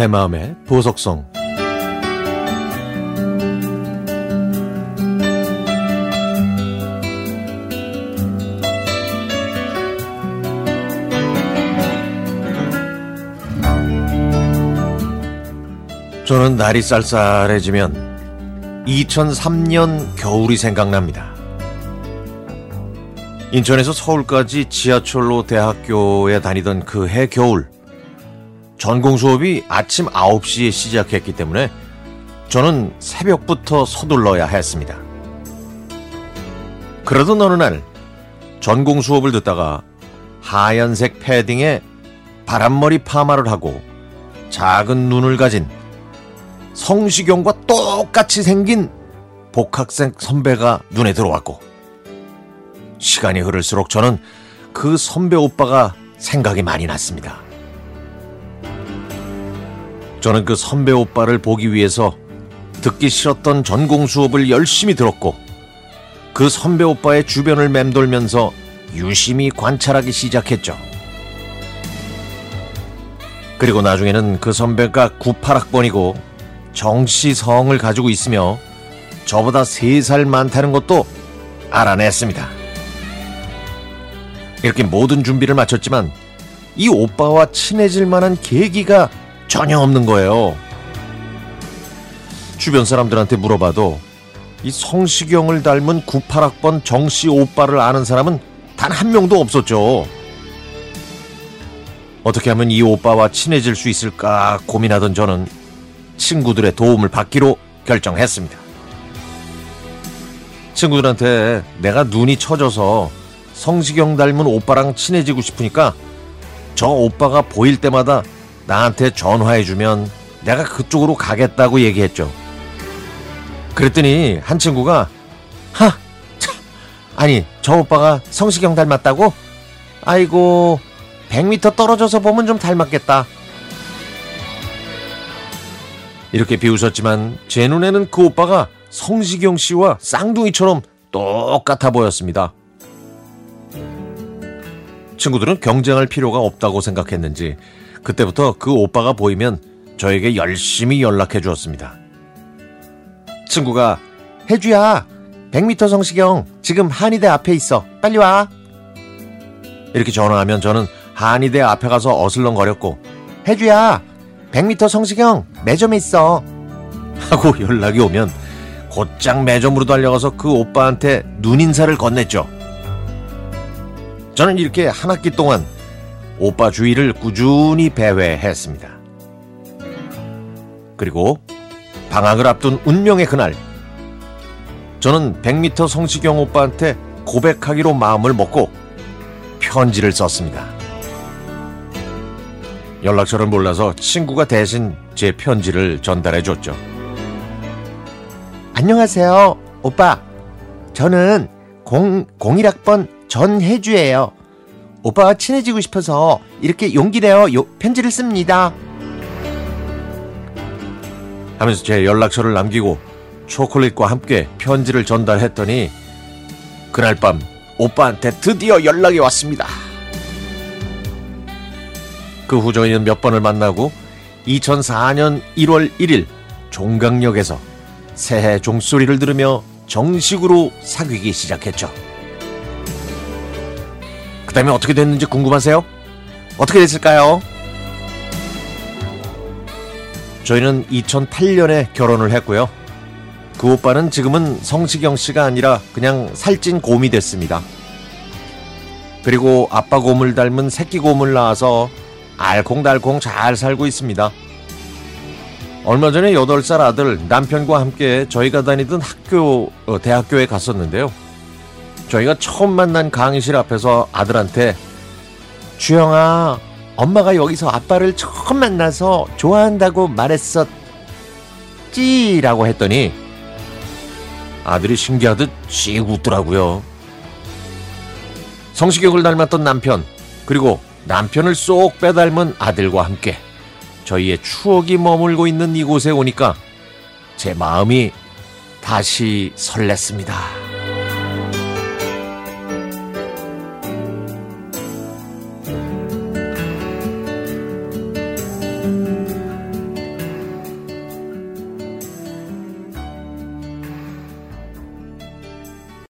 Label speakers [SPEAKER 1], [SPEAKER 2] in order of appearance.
[SPEAKER 1] 내 마음의 보석성 저는 날이 쌀쌀해지면 2003년 겨울이 생각납니다. 인천에서 서울까지 지하철로 대학교에 다니던 그 해 겨울 전공 수업이 아침 9시에 시작했기 때문에 저는 새벽부터 서둘러야 했습니다. 그러던 어느 날 전공 수업을 듣다가 하얀색 패딩에 바람머리 파마를 하고 작은 눈을 가진 성시경과 똑같이 생긴 복학생 선배가 눈에 들어왔고 시간이 흐를수록 저는 그 선배 오빠가 생각이 많이 났습니다. 저는 그 선배 오빠를 보기 위해서 듣기 싫었던 전공 수업을 열심히 들었고 그 선배 오빠의 주변을 맴돌면서 유심히 관찰하기 시작했죠. 그리고 나중에는 그 선배가 98학번이고 정시성을 가지고 있으며 저보다 3살 많다는 것도 알아냈습니다. 이렇게 모든 준비를 마쳤지만 이 오빠와 친해질 만한 계기가 전혀 없는 거예요. 주변 사람들한테 물어봐도 이 성시경을 닮은 98학번 정씨 오빠를 아는 사람은 단 한 명도 없었죠. 어떻게 하면 이 오빠와 친해질 수 있을까 고민하던 저는 친구들의 도움을 받기로 결정했습니다. 친구들한테 내가 눈이 처져서 성시경 닮은 오빠랑 친해지고 싶으니까 저 오빠가 보일 때마다 나한테 전화해주면 내가 그쪽으로 가겠다고 얘기했죠. 그랬더니 한 친구가 하, 참, 아니 저 오빠가 성시경 닮았다고? 아이고 100m 떨어져서 보면 좀 닮았겠다. 이렇게 비웃었지만 제 눈에는 그 오빠가 성시경 씨와 쌍둥이처럼 똑같아 보였습니다. 친구들은 경쟁할 필요가 없다고 생각했는지 그때부터 그 오빠가 보이면 저에게 열심히 연락해 주었습니다. 친구가 혜주야 100m 성시경 지금 한의대 앞에 있어 빨리 와 이렇게 전화하면 저는 한의대 앞에 가서 어슬렁거렸고 혜주야 100m 성시경 매점에 있어 하고 연락이 오면 곧장 매점으로 달려가서 그 오빠한테 눈인사를 건넸죠. 저는 이렇게 한 학기 동안 오빠 주위를 꾸준히 배회했습니다. 그리고 방학을 앞둔 운명의 그날, 저는 100m 성시경 오빠한테 고백하기로 마음을 먹고 편지를 썼습니다. 연락처를 몰라서 친구가 대신 제 편지를 전달해 줬죠. 안녕하세요, 오빠. 저는 0, 01학번 전혜주예요. 오빠와 친해지고 싶어서 이렇게 용기 내어 요, 편지를 씁니다. 하면서 제 연락처를 남기고 초콜릿과 함께 편지를 전달했더니 그날 밤 오빠한테 드디어 연락이 왔습니다. 그 후 저희는 몇 번을 만나고 2004년 1월 1일 종강역에서 새해 종소리를 들으며 정식으로 사귀기 시작했죠. 그 다음에 어떻게 됐는지 궁금하세요? 어떻게 됐을까요? 저희는 2008년에 결혼을 했고요. 그 오빠는 지금은 성시경 씨가 아니라 그냥 살찐 곰이 됐습니다. 그리고 아빠 곰을 닮은 새끼 곰을 낳아서 알콩달콩 잘 살고 있습니다. 얼마 전에 8살 아들 남편과 함께 저희가 다니던 학교, 어, 대학교에 갔었는데요. 저희가 처음 만난 강의실 앞에서 아들한테 주영아 엄마가 여기서 아빠를 처음 만나서 좋아한다고 말했었지 라고 했더니 아들이 신기하듯 씩 웃더라고요. 성시경을 닮았던 남편 그리고 남편을 쏙 빼닮은 아들과 함께 저희의 추억이 머물고 있는 이곳에 오니까 제 마음이 다시 설렜습니다.